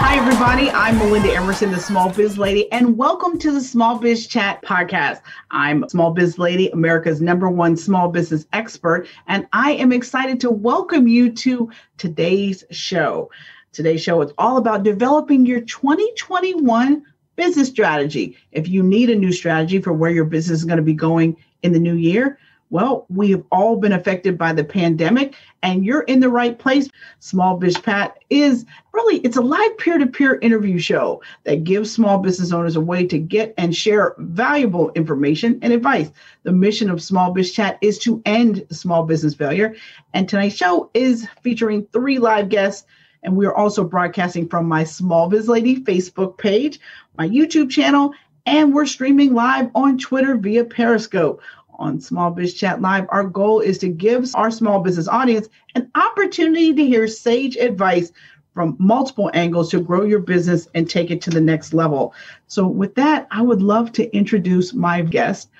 Hi, everybody. I'm Melinda Emerson, the Small Biz Lady, and welcome to the Small Biz Chat podcast. I'm Small Biz Lady, America's number one small business expert, and I am excited to welcome you to today's show. Today's show is all about developing your 2021 business strategy. If you need a new strategy for where your business is going to be going in the new year, well, we have all been affected by the pandemic and you're in the right place. Small Biz Chat is really it's a live peer-to-peer interview show that gives small business owners a way to get and share valuable information and advice. The mission of Small Biz Chat is to end small business failure. And tonight's show is featuring three live guests and we are also broadcasting from my Small Biz Lady Facebook page, my YouTube channel, and we're streaming live on Twitter via Periscope on Small Biz Chat Live, our goal is to give our small business audience an opportunity to hear sage advice from multiple angles to grow your business and take it to the next level. So, with that, I would love to introduce my guest.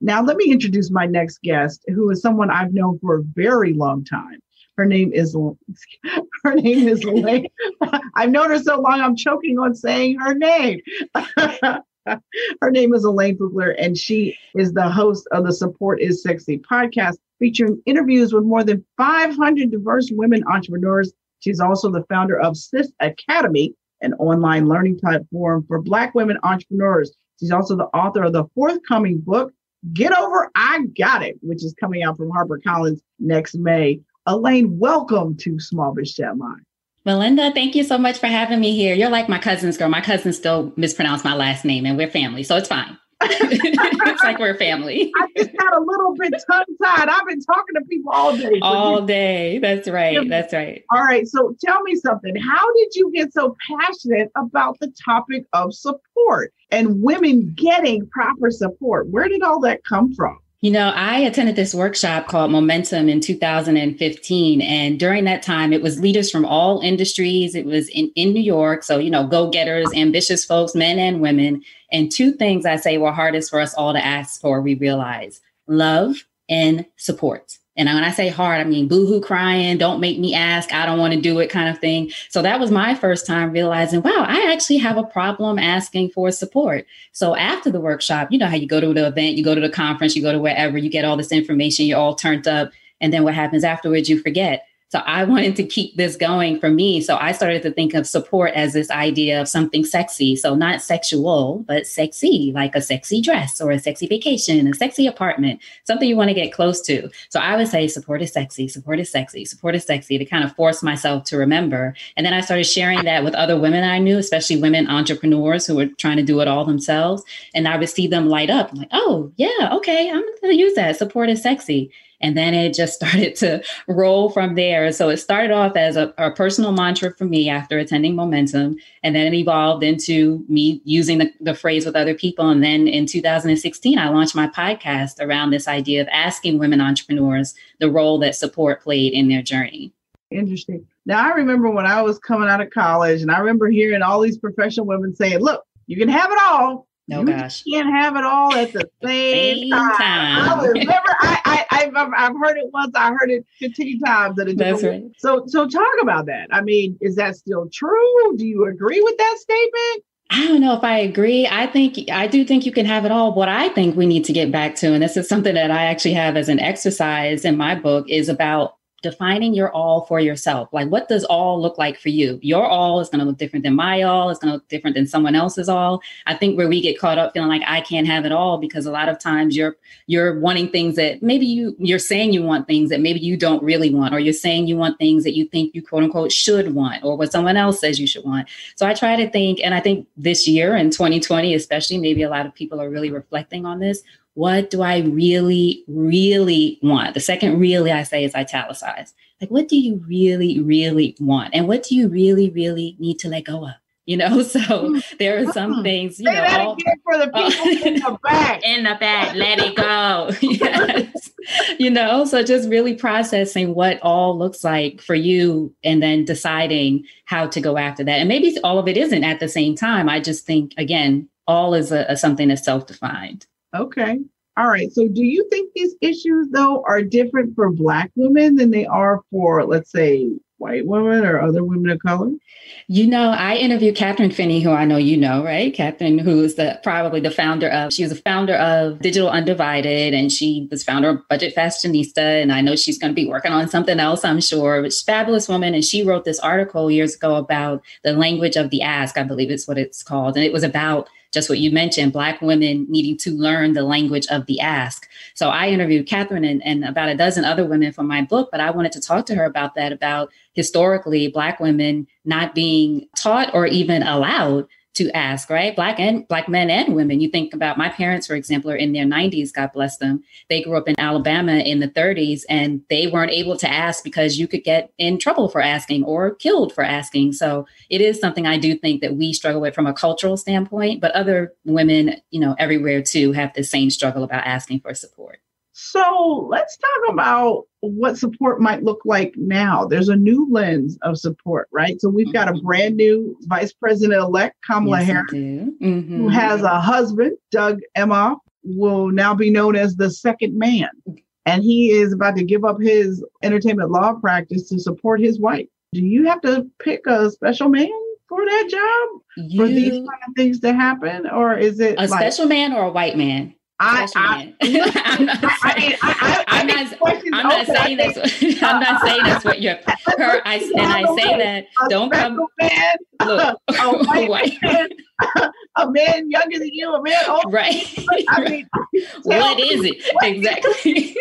Now, let me introduce my next guest, who is someone I've known for a very long time. Her name is her name is Elaine. I've known her so long, I'm choking on saying her name. Her name is Elaine Pugler, and she is the host of the Support is Sexy podcast, featuring interviews with more than 500 diverse women entrepreneurs. She's also the founder of Sis Academy, an online learning platform for Black women entrepreneurs. She's also the author of the forthcoming book, Get Over I Got It, which is coming out from HarperCollins next May. Elaine, welcome to Small Biz Chat Live. Melinda, thank you so much for having me here. You're like my cousin's girl. My cousin still mispronounced my last name, and we're family, so it's fine. it's like we're family. I just got a little bit tongue tied. I've been talking to people all day. All day. That's right. That's right. All right. So tell me something. How did you get so passionate about the topic of support and women getting proper support? Where did all that come from? You know, I attended this workshop called Momentum in 2015. And during that time, it was leaders from all industries. It was in, in New York. So, you know, go getters, ambitious folks, men and women. And two things I say were hardest for us all to ask for, we realize love and support. And when I say hard, I mean boohoo crying, don't make me ask, I don't want to do it kind of thing. So that was my first time realizing, wow, I actually have a problem asking for support. So after the workshop, you know how you go to the event, you go to the conference, you go to wherever, you get all this information, you're all turned up. And then what happens afterwards, you forget. So I wanted to keep this going for me. So I started to think of support as this idea of something sexy. So not sexual, but sexy, like a sexy dress or a sexy vacation, a sexy apartment, something you want to get close to. So I would say support is sexy, support is sexy, support is sexy to kind of force myself to remember. And then I started sharing that with other women I knew, especially women entrepreneurs who were trying to do it all themselves. And I would see them light up. I'm like, oh, yeah, okay, I'm going to use that. Support is sexy. And then it just started to roll from there. So it started off as a, a, personal mantra for me after attending Momentum. And then it evolved into me using the, the phrase with other people. And then in 2016, I launched my podcast around this idea of asking women entrepreneurs the role that support played in their journey. Interesting. Now, I remember when I was coming out of college, and I remember hearing all these professional women saying, Look, you can have it all, no you gosh. can't have it all at the same, Same time. time. I remember I, I I've, I've heard it once, I heard it 15 times at a different right. So so talk about that. I mean, is that still true? Do you agree with that statement? I don't know if I agree. I think I do think you can have it all. What I think we need to get back to, and this is something that I actually have as an exercise in my book, is about defining your all for yourself. Like, what does all look like for you? Your all is going to look different than my all. It's going to look different than someone else's all. I think where we get caught up feeling like I can't have it all because a lot of times you're you're wanting things that maybe you you're saying you want things that maybe you don't really want, or you're saying you want things that you think you quote unquote should want, or what someone else says you should want. So I try to think, and I think this year in 2020, especially, maybe a lot of people are really reflecting on this what do I really, really want? The second really I say is italicized. Like, what do you really, really want? And what do you really, really need to let go of? you know so there are some mm-hmm. things you Say know all, for the people in the back in the back let it go yes you know so just really processing what all looks like for you and then deciding how to go after that and maybe all of it isn't at the same time i just think again all is a, a something that's self-defined okay all right. So, do you think these issues, though, are different for Black women than they are for, let's say, white women or other women of color? You know, I interviewed Kathryn Finney, who I know you know, right? Kathryn, who is the probably the founder of, she was a founder of Digital Undivided, and she was founder of Budget Fashionista. And I know she's going to be working on something else, I'm sure. But fabulous woman. And she wrote this article years ago about the language of the ask, I believe it's what it's called. And it was about just what you mentioned, Black women needing to learn the language of the ask. So I interviewed Kathryn and, and about a dozen other women for my book, but I wanted to talk to her about that, about historically Black women not being taught or even allowed to ask, right? Black and black men and women. You think about my parents, for example, are in their 90s, God bless them. They grew up in Alabama in the 30s and they weren't able to ask because you could get in trouble for asking or killed for asking. So it is something I do think that we struggle with from a cultural standpoint, but other women, you know, everywhere too have the same struggle about asking for support. So let's talk about what support might look like now. There's a new lens of support, right? So we've got a mm-hmm. brand new vice president elect, Kamala yes, Harris, mm-hmm. who has a husband, Doug Emhoff, will now be known as the second man. And he is about to give up his entertainment law practice to support his wife. Do you have to pick a special man for that job you, for these kind of things to happen? Or is it a like, special man or a white man? I, I, I'm not saying, I'm not, I'm not saying that's what, I'm not saying that's what you're her I and I say that don't come man, look a white, white. man, a man younger than you, a man older. Right. I mean, what is it exactly?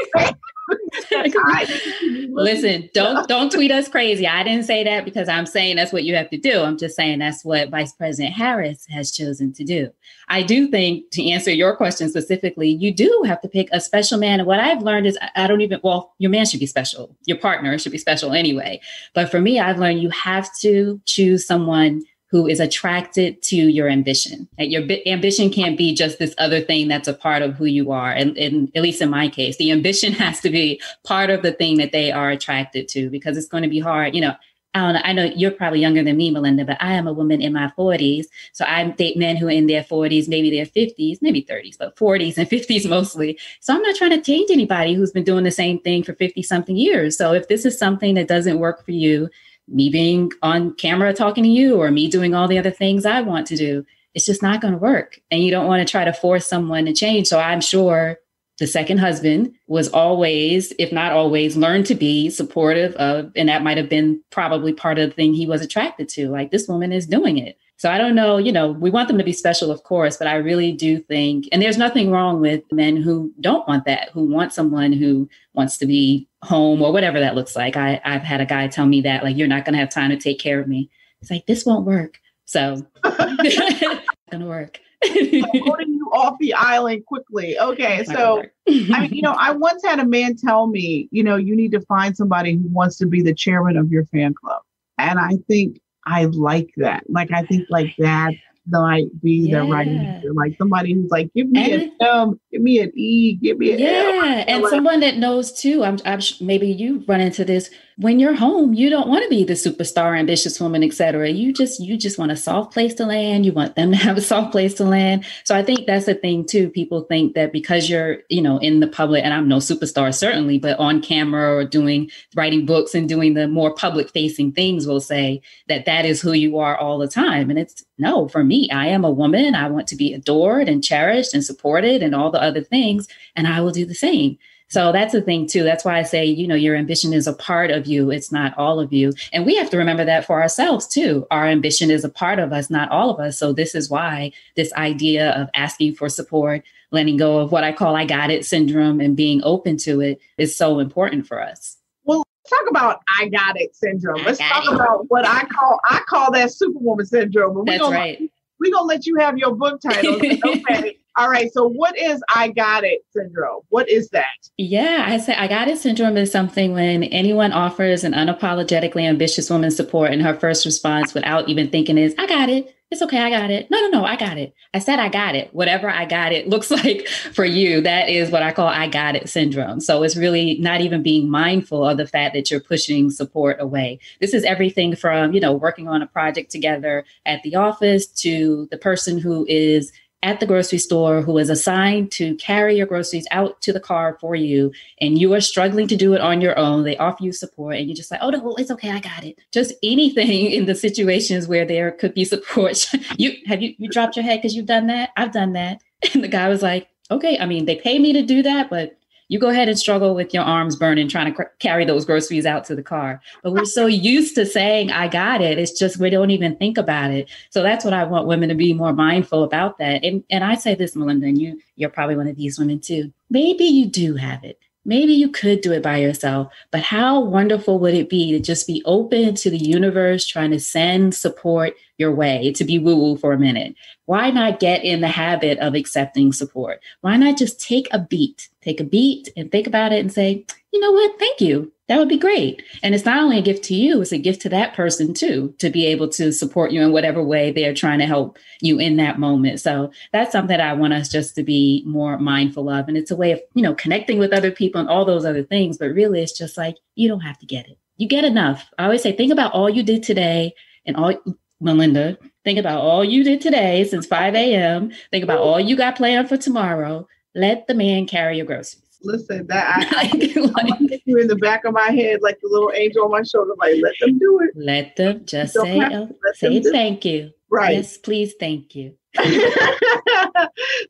Listen, don't don't tweet us crazy. I didn't say that because I'm saying that's what you have to do. I'm just saying that's what Vice President Harris has chosen to do. I do think to answer your question specifically, you do have to pick a special man. And what I've learned is I don't even well, your man should be special. Your partner should be special anyway. But for me, I've learned you have to choose someone who is attracted to your ambition. And your bi- ambition can't be just this other thing that's a part of who you are. And, and, at least in my case, the ambition has to be part of the thing that they are attracted to because it's going to be hard. You know, I don't know. I know you're probably younger than me, Melinda, but I am a woman in my 40s. So I date men who are in their 40s, maybe their 50s, maybe 30s, but 40s and 50s mostly. So I'm not trying to change anybody who's been doing the same thing for 50 something years. So if this is something that doesn't work for you, me being on camera talking to you or me doing all the other things I want to do, it's just not going to work. And you don't want to try to force someone to change. So I'm sure the second husband was always, if not always, learned to be supportive of, and that might have been probably part of the thing he was attracted to. Like this woman is doing it. So I don't know, you know, we want them to be special, of course, but I really do think, and there's nothing wrong with men who don't want that, who want someone who wants to be home or whatever that looks like. I, I've had a guy tell me that, like, you're not going to have time to take care of me. It's like, this won't work. So, gonna work. putting you off the island quickly. Okay, so I mean, you know, I once had a man tell me, you know, you need to find somebody who wants to be the chairman of your fan club, and I think I like that. Like, I think like that might be yeah. the right answer. Like somebody who's like, give me and, a M, give me an E, give me an yeah, L. and someone that knows too. I'm, I'm maybe you run into this when you're home, you don't want to be the superstar, ambitious woman, etc. You just you just want a soft place to land. You want them to have a soft place to land. So I think that's the thing too. People think that because you're you know in the public, and I'm no superstar certainly, but on camera or doing writing books and doing the more public facing things, will say that that is who you are all the time. And it's no, for me, I am a woman. I want to be adored and cherished and supported and all the other things, and I will do the same. So that's the thing too. That's why I say, you know, your ambition is a part of you. It's not all of you. And we have to remember that for ourselves too. Our ambition is a part of us, not all of us. So this is why this idea of asking for support, letting go of what I call I got it syndrome and being open to it is so important for us. Well, talk about I got it syndrome. Let's talk it. about what I call I call that superwoman syndrome. That's gonna, right. We're gonna let you have your book title. okay. All right. So, what is I got it syndrome? What is that? Yeah, I say I got it syndrome is something when anyone offers an unapologetically ambitious woman support, and her first response without even thinking is, I got it. it's okay, I got it. No, no, no, I got it. I said I got it. Whatever I got it looks like for you, that is what I call I got it syndrome. So it's really not even being mindful of the fact that you're pushing support away. This is everything from, you know, working on a project together at the office to the person who is at the grocery store who is assigned to carry your groceries out to the car for you and you are struggling to do it on your own they offer you support and you're just like oh no it's okay i got it. Just anything in the situations where there could be support. You have you you dropped your head because you've done that? I've done that. And the guy was like okay i mean they pay me to do that but you go ahead and struggle with your arms burning trying to cr- carry those groceries out to the car. But we're so used to saying, I got it. It's just we don't even think about it. So that's what I want women to be more mindful about that. And, and I say this, Melinda, and you, you're probably one of these women too. Maybe you do have it. Maybe you could do it by yourself, but how wonderful would it be to just be open to the universe trying to send support your way, to be woo woo for a minute? Why not get in the habit of accepting support? Why not just take a beat, take a beat and think about it and say, you know what? Thank you. That would be great. And it's not only a gift to you, it's a gift to that person too, to be able to support you in whatever way they're trying to help you in that moment. So that's something that I want us just to be more mindful of. And it's a way of, you know, connecting with other people and all those other things. But really, it's just like, you don't have to get it. You get enough. I always say, think about all you did today and all, Melinda, think about all you did today since 5 a.m. Think about all you got planned for tomorrow. Let the man carry your groceries. Listen, that I, like, I you in the back of my head like the little angel on my shoulder. Like, let them do it. Let them just say, uh, say thank you. Right. Yes, please, thank you.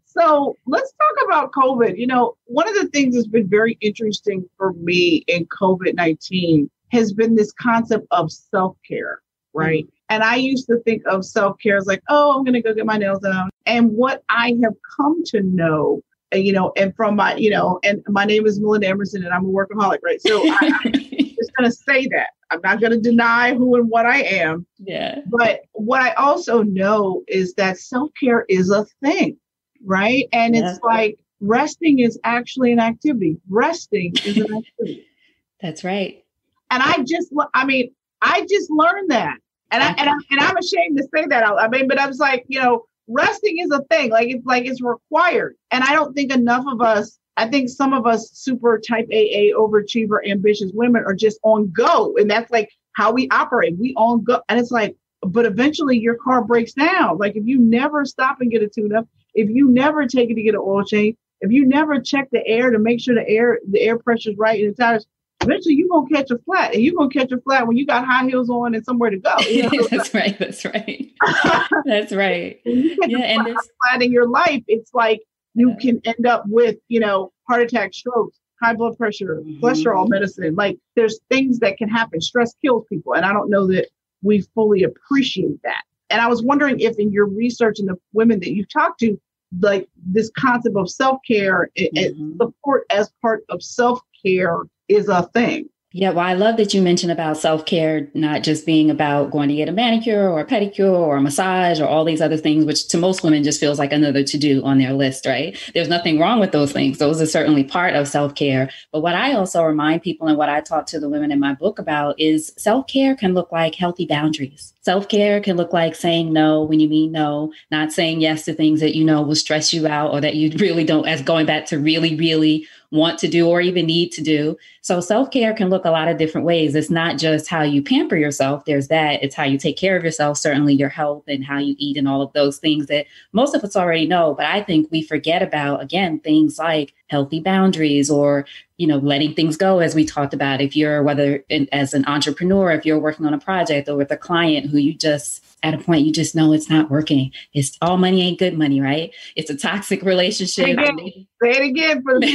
so let's talk about COVID. You know, one of the things that's been very interesting for me in COVID 19 has been this concept of self care, right? Mm-hmm. And I used to think of self care as like, oh, I'm going to go get my nails done. And what I have come to know you know, and from my, you know, and my name is Melinda Emerson and I'm a workaholic, right? So I, am just going to say that. I'm not going to deny who and what I am. Yeah. But what I also know is that self care is a thing, right? And yeah. it's like resting is actually an activity. Resting is an activity. That's right. And I just, I mean, I just learned that. And I, and, I, and I'm ashamed to say that. I mean, but I was like, you know, resting is a thing. Like it's like it's required. And I don't think enough of us, I think some of us super type AA, overachiever, ambitious women are just on go. And that's like how we operate. We on go. And it's like, but eventually your car breaks down. Like if you never stop and get a tune up, if you never take it to get an oil change, if you never check the air to make sure the air the air pressure is right and the tires, eventually you're gonna catch a flat, and you're gonna catch a flat when you got high heels on and somewhere to go. You know? that's right. That's right. that's right. yeah, and this flat in your life, it's like you can end up with you know heart attack, strokes, high blood pressure, mm-hmm. cholesterol medicine. Like there's things that can happen. Stress kills people, and I don't know that we fully appreciate that. And I was wondering if in your research and the women that you've talked to, like this concept of self care mm-hmm. and support as part of self care is a thing. Yeah, well, I love that you mentioned about self care not just being about going to get a manicure or a pedicure or a massage or all these other things, which to most women just feels like another to do on their list, right? There's nothing wrong with those things. Those are certainly part of self care. But what I also remind people and what I talk to the women in my book about is self care can look like healthy boundaries. Self care can look like saying no when you mean no, not saying yes to things that you know will stress you out or that you really don't, as going back to really, really want to do or even need to do. So self care can look a lot of different ways. It's not just how you pamper yourself, there's that. It's how you take care of yourself, certainly your health and how you eat and all of those things that most of us already know. But I think we forget about, again, things like healthy boundaries or you know letting things go as we talked about if you're whether in, as an entrepreneur if you're working on a project or with a client who you just at a point you just know it's not working it's all money ain't good money right it's a toxic relationship say, again, say it again for the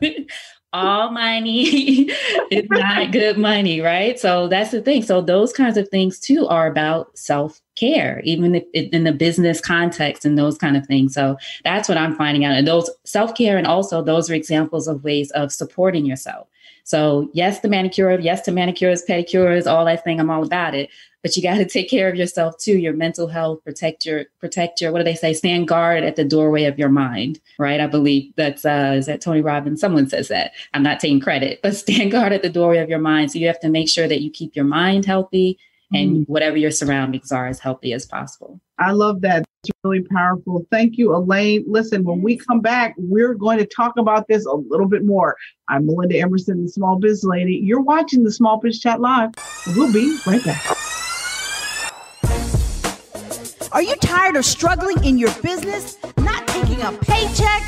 people all money is not good money, right? So that's the thing. So those kinds of things too are about self care, even if in the business context and those kind of things. So that's what I'm finding out. And those self care and also those are examples of ways of supporting yourself. So yes, the manicure, yes to manicures, pedicures, all that thing. I'm all about it but you got to take care of yourself too your mental health protect your protect your what do they say stand guard at the doorway of your mind right i believe that's uh is that tony robbins someone says that i'm not taking credit but stand guard at the doorway of your mind so you have to make sure that you keep your mind healthy and mm. whatever your surroundings are as healthy as possible. I love that. It's really powerful. Thank you, Elaine. Listen, when we come back, we're going to talk about this a little bit more. I'm Melinda Emerson, the Small Biz Lady. You're watching the Small Biz Chat Live. We'll be right back. Are you tired of struggling in your business, not taking a paycheck,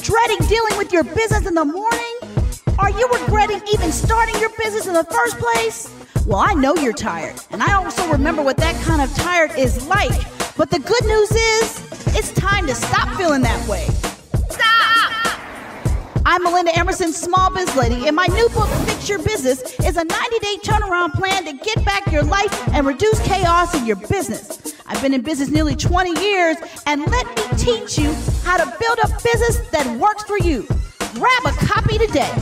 dreading dealing with your business in the morning? Are you regretting even starting your business in the first place? Well, I know you're tired, and I also remember what that kind of tired is like. But the good news is, it's time to stop feeling that way. Stop! I'm Melinda Emerson, Small Biz Lady, and my new book, Fix Your Business, is a 90 day turnaround plan to get back your life and reduce chaos in your business. I've been in business nearly 20 years, and let me teach you how to build a business that works for you. Grab a copy today.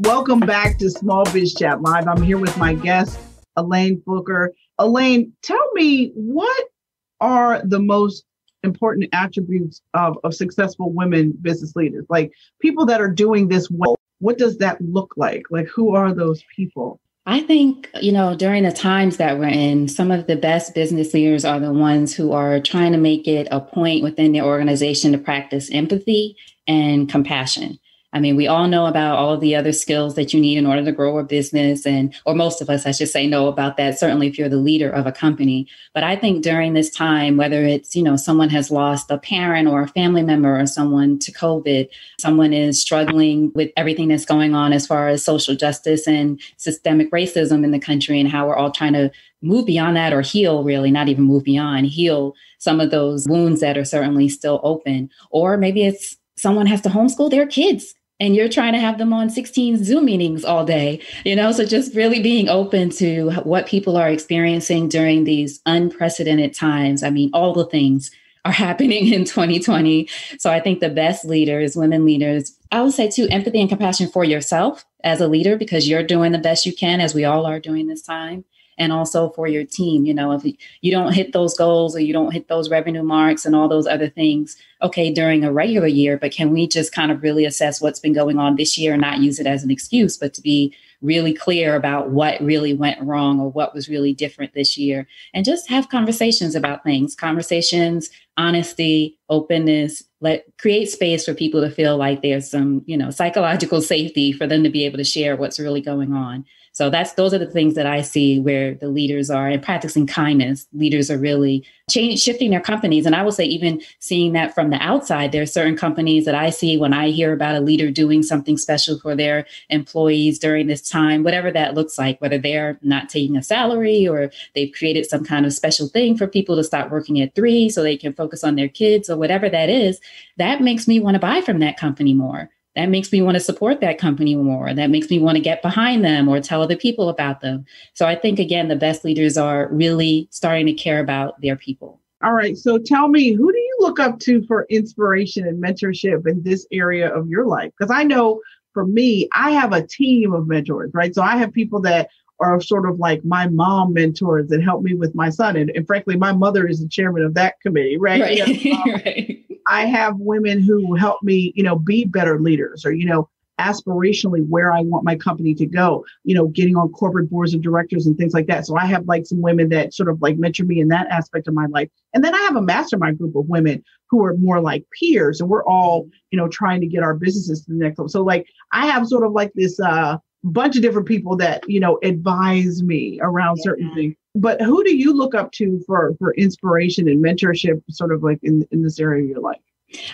Welcome back to Small Biz Chat Live. I'm here with my guest, Elaine Fluker. Elaine, tell me what are the most important attributes of, of successful women business leaders? Like people that are doing this well, what does that look like? Like, who are those people? I think, you know, during the times that we're in, some of the best business leaders are the ones who are trying to make it a point within their organization to practice empathy and compassion. I mean, we all know about all the other skills that you need in order to grow a business, and or most of us, I should say, know about that. Certainly, if you're the leader of a company. But I think during this time, whether it's you know someone has lost a parent or a family member or someone to COVID, someone is struggling with everything that's going on as far as social justice and systemic racism in the country, and how we're all trying to move beyond that or heal, really, not even move beyond, heal some of those wounds that are certainly still open. Or maybe it's someone has to homeschool their kids and you're trying to have them on 16 Zoom meetings all day, you know? So just really being open to what people are experiencing during these unprecedented times. I mean, all the things are happening in 2020. So I think the best leaders, women leaders, I would say too, empathy and compassion for yourself as a leader because you're doing the best you can, as we all are doing this time and also for your team. You know, if you don't hit those goals or you don't hit those revenue marks and all those other things, okay, during a regular year, but can we just kind of really assess what's been going on this year and not use it as an excuse, but to be really clear about what really went wrong or what was really different this year and just have conversations about things conversations honesty openness let create space for people to feel like there's some you know psychological safety for them to be able to share what's really going on so that's those are the things that I see where the leaders are and practicing kindness. Leaders are really change, shifting their companies, and I will say even seeing that from the outside. There are certain companies that I see when I hear about a leader doing something special for their employees during this time, whatever that looks like, whether they're not taking a salary or they've created some kind of special thing for people to stop working at three so they can focus on their kids or whatever that is. That makes me want to buy from that company more that makes me want to support that company more. That makes me want to get behind them or tell other people about them. So I think, again, the best leaders are really starting to care about their people. All right. So tell me, who do you look up to for inspiration and mentorship in this area of your life? Because I know for me, I have a team of mentors, right? So I have people that are sort of like my mom mentors that help me with my son. And, and frankly, my mother is the chairman of that committee, right? Right. Um, right. I have women who help me, you know, be better leaders or, you know, aspirationally where I want my company to go, you know, getting on corporate boards of directors and things like that. So I have like some women that sort of like mentor me in that aspect of my life. And then I have a mastermind group of women who are more like peers and we're all, you know, trying to get our businesses to the next level. So like I have sort of like this uh bunch of different people that, you know, advise me around yeah. certain things. But who do you look up to for for inspiration and mentorship sort of like in, in this area of your life?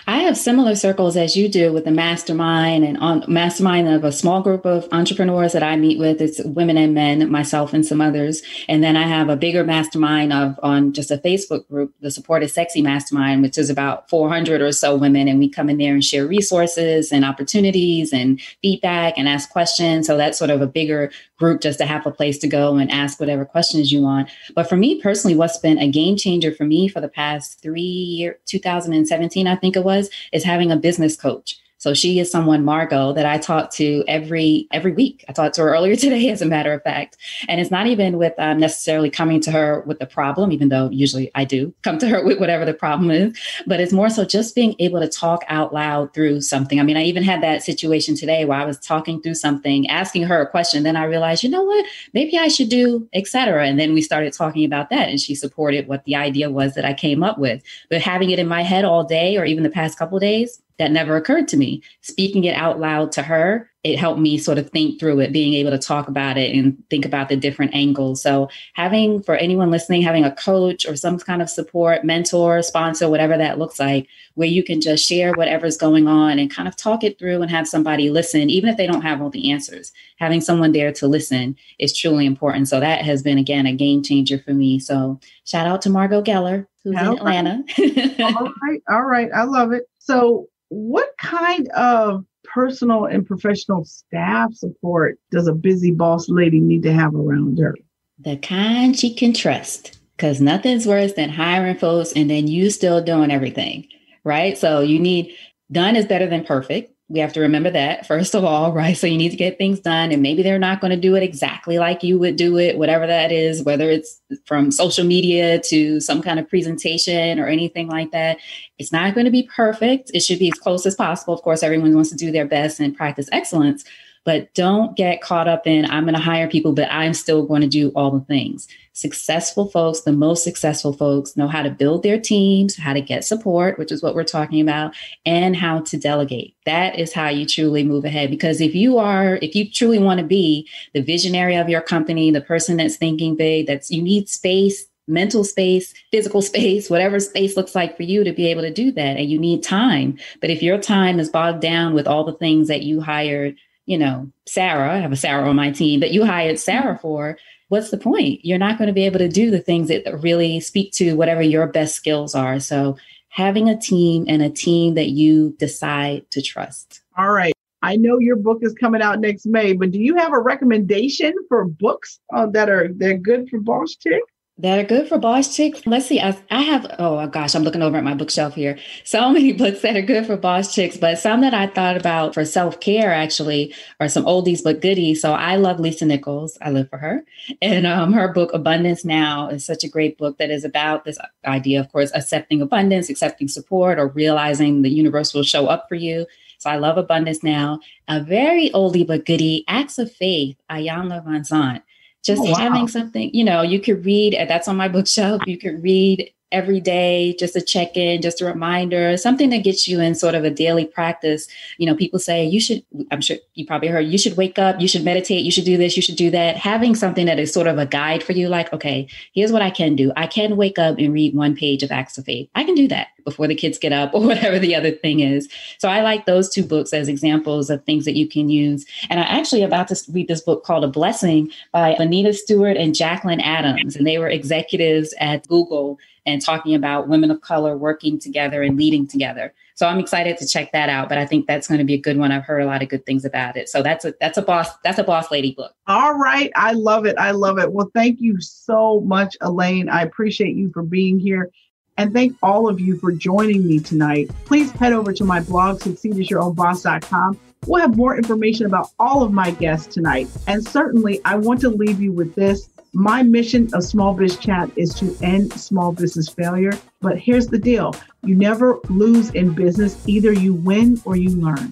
I have similar circles as you do with the mastermind and on mastermind of a small group of entrepreneurs that I meet with. It's women and men, myself and some others. And then I have a bigger mastermind of on just a Facebook group, the Support is Sexy Mastermind, which is about 400 or so women. And we come in there and share resources and opportunities and feedback and ask questions. So that's sort of a bigger group just to have a place to go and ask whatever questions you want. But for me personally, what's been a game changer for me for the past three year, 2017, I think think it was, is having a business coach. So she is someone, Margot, that I talk to every every week. I talked to her earlier today, as a matter of fact. And it's not even with um, necessarily coming to her with the problem, even though usually I do come to her with whatever the problem is. But it's more so just being able to talk out loud through something. I mean, I even had that situation today where I was talking through something, asking her a question. Then I realized, you know what, maybe I should do, etc. And then we started talking about that, and she supported what the idea was that I came up with. But having it in my head all day, or even the past couple days, that never occurred to me. Speaking it out loud to her, it helped me sort of think through it, being able to talk about it and think about the different angles. So, having for anyone listening, having a coach or some kind of support, mentor, sponsor, whatever that looks like, where you can just share whatever's going on and kind of talk it through and have somebody listen, even if they don't have all the answers. Having someone there to listen is truly important. So, that has been, again, a game changer for me. So, shout out to Margot Geller, who's in Atlanta. all right. All right. I love it. So, what kind of personal and professional staff support does a busy boss lady need to have around her? The kind she can trust. Because nothing's worse than hiring folks and then you still doing everything, right? So you need done is better than perfect we have to remember that first of all, right? So you need to get things done, and maybe they're not going to do it exactly like you would do it, whatever that is, whether it's from social media to some kind of presentation or anything like that. It's not going to be perfect. It should be as close as possible. Of course, everyone wants to do their best and practice excellence, but don't get caught up in I'm going to hire people, but I'm still going to do all the things. Successful folks, the most successful folks, know how to build their teams, how to get support, which is what we're talking about, and how to delegate. That is how you truly move ahead. Because if you are, if you truly want to be the visionary of your company, the person that's thinking big, that's you need space mental space, physical space, whatever space looks like for you to be able to do that. And you need time. But if your time is bogged down with all the things that you hired you know, Sarah, I have a Sarah on my team that you hired Sarah mm-hmm. for, what's the point? You're not going to be able to do the things that really speak to whatever your best skills are. So having a team and a team that you decide to trust. All right. I know your book is coming out next May, but do you have a recommendation for books uh, that are they're good for boss chick? That are good for boss chicks. Let's see. I, I have, oh gosh, I'm looking over at my bookshelf here. So many books that are good for boss chicks, but some that I thought about for self care actually are some oldies but goodies. So I love Lisa Nichols. I live for her. And um, her book, Abundance Now, is such a great book that is about this idea, of course, accepting abundance, accepting support, or realizing the universe will show up for you. So I love Abundance Now. A very oldie but goodie, Acts of Faith, Iyanla Vanzant just oh, wow. having something, you know, you could read, that's on my bookshelf. You could read every day, just a check in, just a reminder, something that gets you in sort of a daily practice. You know, people say you should, I'm sure you probably heard, you should wake up, you should meditate, you should do this, you should do that. Having something that is sort of a guide for you, like, okay, here's what I can do. I can wake up and read one page of Acts of Faith. I can do that before the kids get up or whatever the other thing is. So I like those two books as examples of things that you can use. And I actually about to read this book called A Blessing by Anita Stewart and Jacqueline Adams. And they were executives at Google and talking about women of color working together and leading together. So I'm excited to check that out. But I think that's going to be a good one. I've heard a lot of good things about it. So that's a that's a boss that's a boss lady book. All right, I love it. I love it. Well, thank you so much, Elaine. I appreciate you for being here. And thank all of you for joining me tonight. Please head over to my blog, succeedasyourownboss.com. We'll have more information about all of my guests tonight. And certainly, I want to leave you with this. My mission of Small Biz Chat is to end small business failure. But here's the deal you never lose in business, either you win or you learn.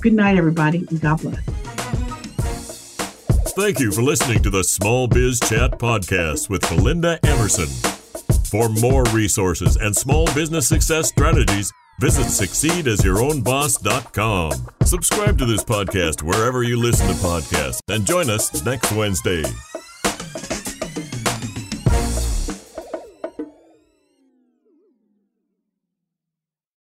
Good night, everybody, and God bless. Thank you for listening to the Small Biz Chat podcast with Melinda Emerson. For more resources and small business success strategies, visit succeedasyourownboss.com. Subscribe to this podcast wherever you listen to podcasts and join us next Wednesday.